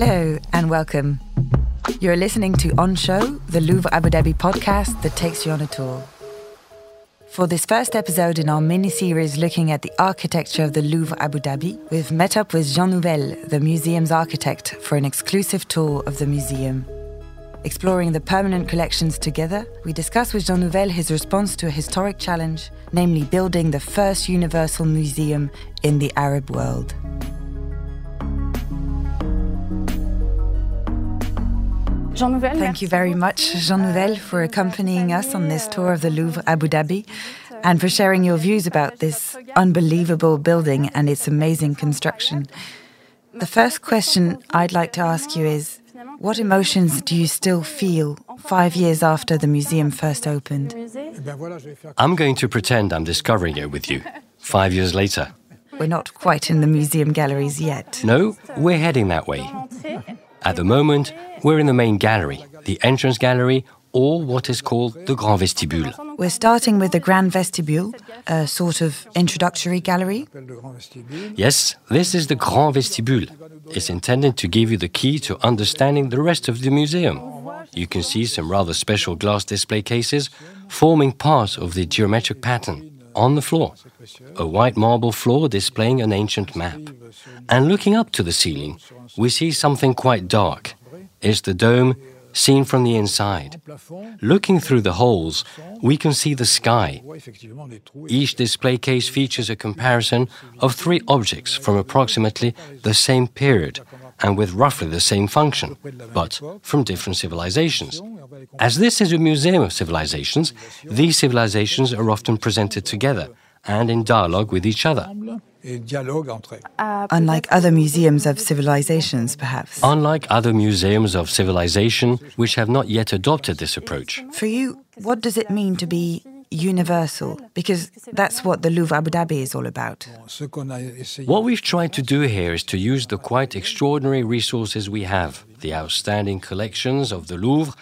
Hello and welcome. You're listening to On Show, the Louvre Abu Dhabi podcast that takes you on a tour. For this first episode in our mini series looking at the architecture of the Louvre Abu Dhabi, we've met up with Jean Nouvel, the museum's architect, for an exclusive tour of the museum. Exploring the permanent collections together, we discuss with Jean Nouvel his response to a historic challenge, namely building the first universal museum in the Arab world. Thank you very much, Jean Nouvel, for accompanying us on this tour of the Louvre Abu Dhabi and for sharing your views about this unbelievable building and its amazing construction. The first question I'd like to ask you is what emotions do you still feel five years after the museum first opened? I'm going to pretend I'm discovering it with you five years later. We're not quite in the museum galleries yet. No, we're heading that way. At the moment, we're in the main gallery, the entrance gallery, or what is called the Grand Vestibule. We're starting with the Grand Vestibule, a sort of introductory gallery. Yes, this is the Grand Vestibule. It's intended to give you the key to understanding the rest of the museum. You can see some rather special glass display cases forming part of the geometric pattern on the floor. A white marble floor displaying an ancient map. And looking up to the ceiling, we see something quite dark. It's the dome seen from the inside. Looking through the holes, we can see the sky. Each display case features a comparison of three objects from approximately the same period and with roughly the same function, but from different civilizations. As this is a museum of civilizations, these civilizations are often presented together and in dialogue with each other. Unlike other museums of civilizations, perhaps. Unlike other museums of civilization which have not yet adopted this approach. For you, what does it mean to be universal? Because that's what the Louvre Abu Dhabi is all about. What we've tried to do here is to use the quite extraordinary resources we have, the outstanding collections of the Louvre,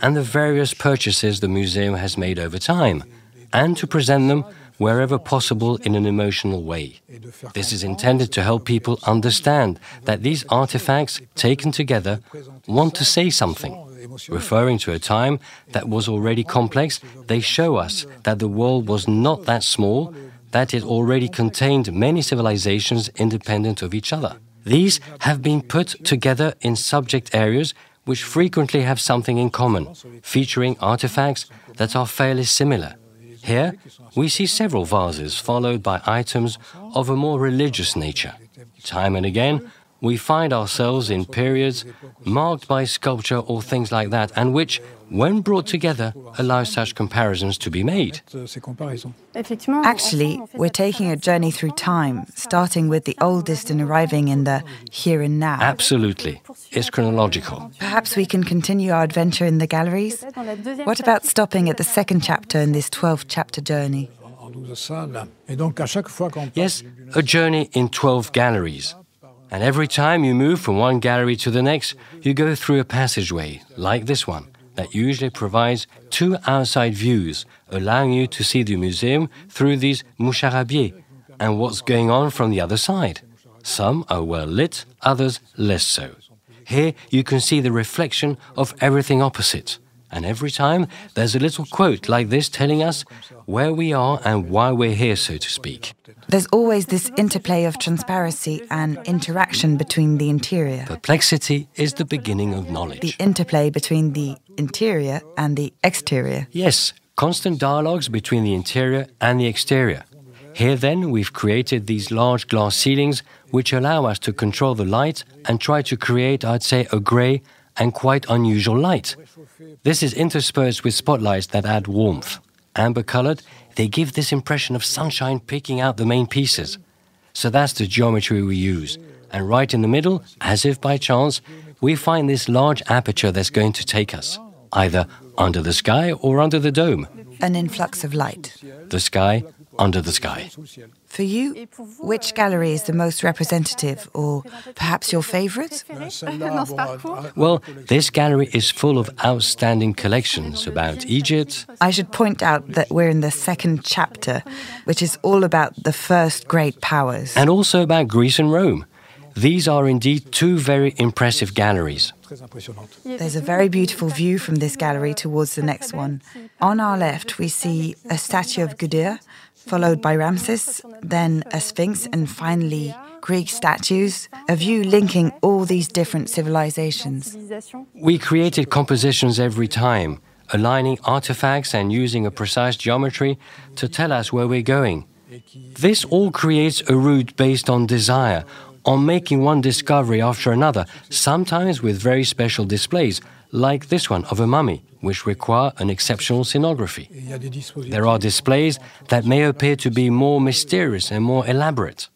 and the various purchases the museum has made over time, and to present them wherever possible in an emotional way. This is intended to help people understand that these artifacts, taken together, want to say something. Referring to a time that was already complex, they show us that the world was not that small, that it already contained many civilizations independent of each other. These have been put together in subject areas which frequently have something in common, featuring artifacts that are fairly similar. Here, we see several vases followed by items of a more religious nature. Time and again, we find ourselves in periods marked by sculpture or things like that, and which, when brought together, allow such comparisons to be made. Actually, we're taking a journey through time, starting with the oldest and arriving in the here and now. Absolutely. It's chronological. Perhaps we can continue our adventure in the galleries? What about stopping at the second chapter in this 12 chapter journey? Yes, a journey in 12 galleries. And every time you move from one gallery to the next, you go through a passageway, like this one, that usually provides two outside views, allowing you to see the museum through these moucharabiehs and what's going on from the other side. Some are well lit, others less so. Here you can see the reflection of everything opposite. And every time there's a little quote like this telling us where we are and why we're here, so to speak. There's always this interplay of transparency and interaction between the interior. Perplexity is the beginning of knowledge. The interplay between the interior and the exterior. Yes, constant dialogues between the interior and the exterior. Here, then, we've created these large glass ceilings which allow us to control the light and try to create, I'd say, a grey and quite unusual light. This is interspersed with spotlights that add warmth. Amber colored, they give this impression of sunshine picking out the main pieces. So that's the geometry we use. And right in the middle, as if by chance, we find this large aperture that's going to take us, either under the sky or under the dome. An influx of light. The sky under the sky. For you, which gallery is the most representative, or perhaps your favorite? Well, this gallery is full of outstanding collections about Egypt. I should point out that we're in the second chapter, which is all about the first great powers. And also about Greece and Rome. These are indeed two very impressive galleries. There's a very beautiful view from this gallery towards the next one. On our left, we see a statue of Gudea, followed by Ramses, then a sphinx, and finally Greek statues, a view linking all these different civilizations. We created compositions every time, aligning artifacts and using a precise geometry to tell us where we're going. This all creates a route based on desire, on making one discovery after another, sometimes with very special displays, like this one of a mummy, which require an exceptional scenography. There are displays that may appear to be more mysterious and more elaborate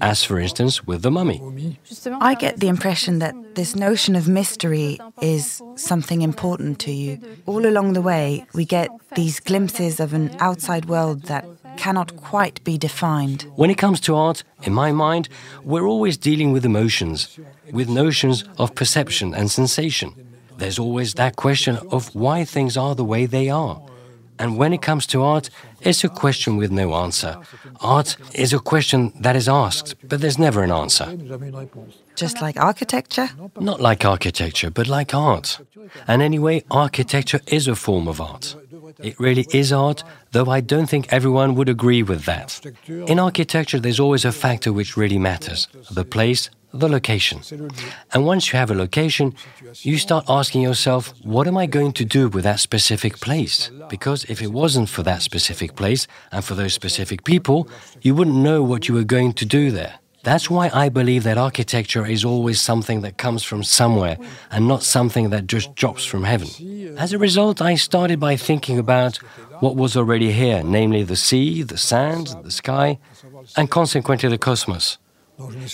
as for instance with the mummy. I get the impression that this notion of mystery is something important to you. All along the way, we get these glimpses of an outside world that cannot quite be defined. When it comes to art, in my mind, we're always dealing with emotions, with notions of perception and sensation. There's always that question of why things are the way they are. And when it comes to art, it's a question with no answer. Art is a question that is asked, but there's never an answer. Just like architecture? Not like architecture, but like art. And anyway, architecture is a form of art. It really is art, though I don't think everyone would agree with that. In architecture, there's always a factor which really matters the place, the location. And once you have a location, you start asking yourself, what am I going to do with that specific place? Because if it wasn't for that specific place and for those specific people, you wouldn't know what you were going to do there. That's why I believe that architecture is always something that comes from somewhere and not something that just drops from heaven. As a result, I started by thinking about what was already here, namely the sea, the sand, the sky, and consequently the cosmos.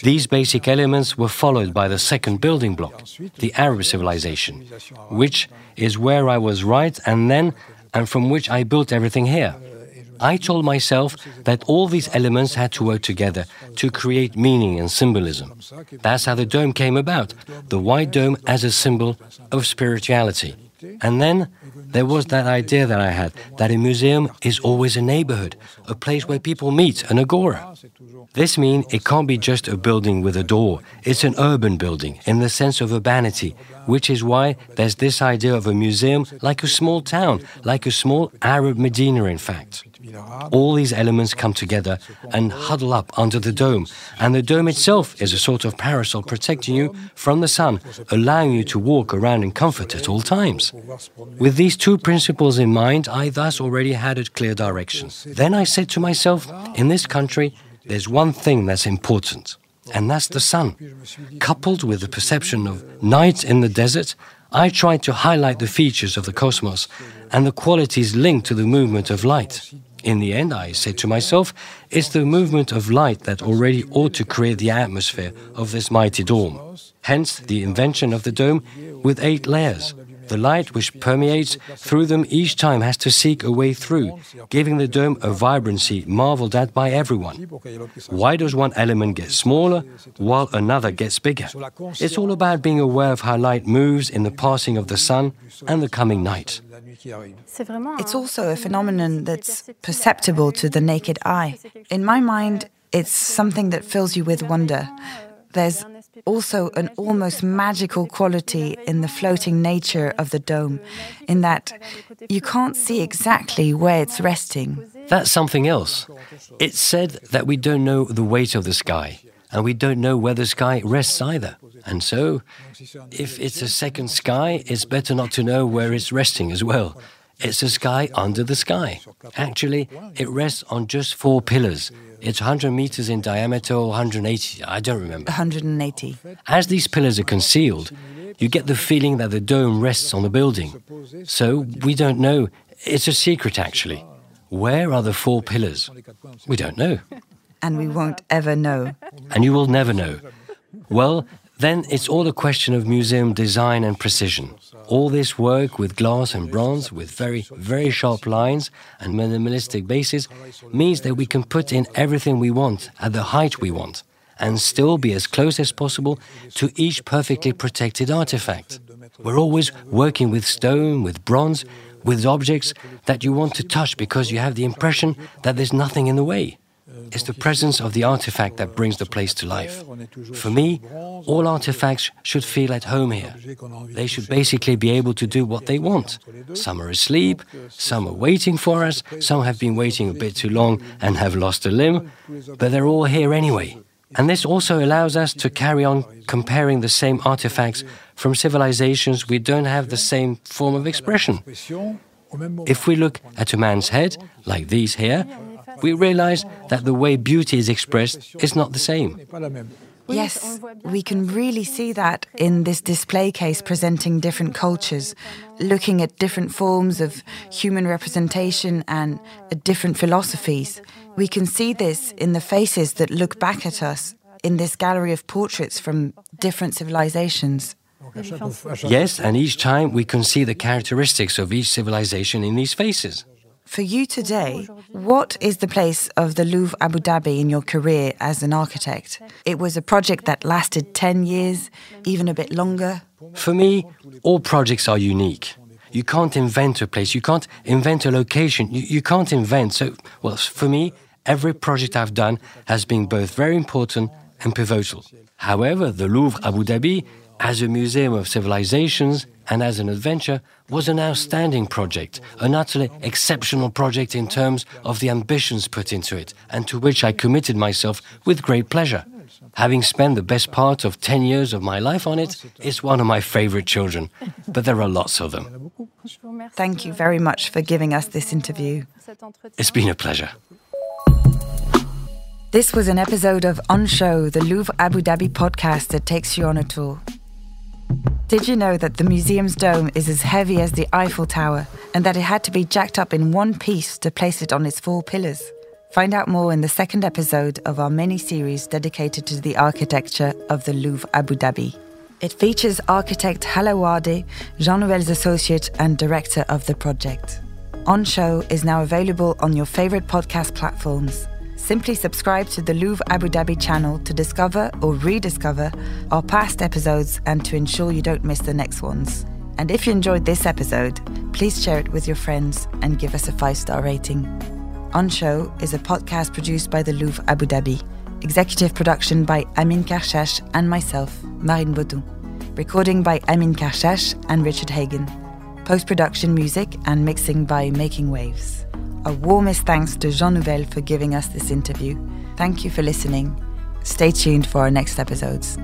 These basic elements were followed by the second building block, the Arab civilization, which is where I was right and then, and from which I built everything here. I told myself that all these elements had to work together to create meaning and symbolism. That's how the dome came about, the white dome as a symbol of spirituality. And then there was that idea that I had that a museum is always a neighborhood, a place where people meet, an agora. This means it can't be just a building with a door. It's an urban building in the sense of urbanity, which is why there's this idea of a museum like a small town, like a small Arab Medina, in fact. All these elements come together and huddle up under the dome, and the dome itself is a sort of parasol protecting you from the sun, allowing you to walk around in comfort at all times. With these two principles in mind, I thus already had a clear direction. Then I said to myself, in this country, there's one thing that's important, and that's the sun. Coupled with the perception of night in the desert, I tried to highlight the features of the cosmos and the qualities linked to the movement of light. In the end, I said to myself, it's the movement of light that already ought to create the atmosphere of this mighty dome. Hence, the invention of the dome with eight layers. The light which permeates through them each time has to seek a way through, giving the dome a vibrancy marveled at by everyone. Why does one element get smaller while another gets bigger? It's all about being aware of how light moves in the passing of the sun and the coming night. It's also a phenomenon that's perceptible to the naked eye. In my mind, it's something that fills you with wonder. There's also an almost magical quality in the floating nature of the dome, in that you can't see exactly where it's resting. That's something else. It's said that we don't know the weight of the sky, and we don't know where the sky rests either. And so, if it's a second sky, it's better not to know where it's resting as well. It's a sky under the sky. Actually, it rests on just four pillars. It's 100 meters in diameter or 180, I don't remember. 180. As these pillars are concealed, you get the feeling that the dome rests on the building. So we don't know. It's a secret, actually. Where are the four pillars? We don't know. And we won't ever know. And you will never know. Well, then it's all a question of museum design and precision. All this work with glass and bronze, with very, very sharp lines and minimalistic bases, means that we can put in everything we want at the height we want and still be as close as possible to each perfectly protected artifact. We're always working with stone, with bronze, with objects that you want to touch because you have the impression that there's nothing in the way. Is the presence of the artifact that brings the place to life. For me, all artifacts should feel at home here. They should basically be able to do what they want. Some are asleep, some are waiting for us, some have been waiting a bit too long and have lost a limb, but they're all here anyway. And this also allows us to carry on comparing the same artifacts from civilizations we don't have the same form of expression. If we look at a man's head, like these here, we realize that the way beauty is expressed is not the same. Yes, we can really see that in this display case presenting different cultures, looking at different forms of human representation and different philosophies. We can see this in the faces that look back at us in this gallery of portraits from different civilizations. Yes, and each time we can see the characteristics of each civilization in these faces. For you today, what is the place of the Louvre Abu Dhabi in your career as an architect? It was a project that lasted 10 years, even a bit longer. For me, all projects are unique. You can't invent a place, you can't invent a location, you, you can't invent. So, well, for me, every project I've done has been both very important and pivotal. However, the Louvre Abu Dhabi, as a museum of civilizations, and as an adventure was an outstanding project, an utterly exceptional project in terms of the ambitions put into it, and to which I committed myself with great pleasure. Having spent the best part of 10 years of my life on it, it's one of my favorite children, but there are lots of them. Thank you very much for giving us this interview. It's been a pleasure. This was an episode of On Show, the Louvre Abu Dhabi podcast that takes you on a tour. Did you know that the museum's dome is as heavy as the Eiffel Tower and that it had to be jacked up in one piece to place it on its four pillars? Find out more in the second episode of our mini series dedicated to the architecture of the Louvre Abu Dhabi. It features architect Hala Wardé, Jean Nouvel's associate and director of the project. On Show is now available on your favourite podcast platforms. Simply subscribe to the Louvre Abu Dhabi channel to discover or rediscover our past episodes and to ensure you don't miss the next ones. And if you enjoyed this episode, please share it with your friends and give us a five star rating. On Show is a podcast produced by the Louvre Abu Dhabi. Executive production by Amine Kharchach and myself, Marine Botton. Recording by Amine Kharchach and Richard Hagen. Post production music and mixing by Making Waves. A warmest thanks to Jean Nouvel for giving us this interview. Thank you for listening. Stay tuned for our next episodes.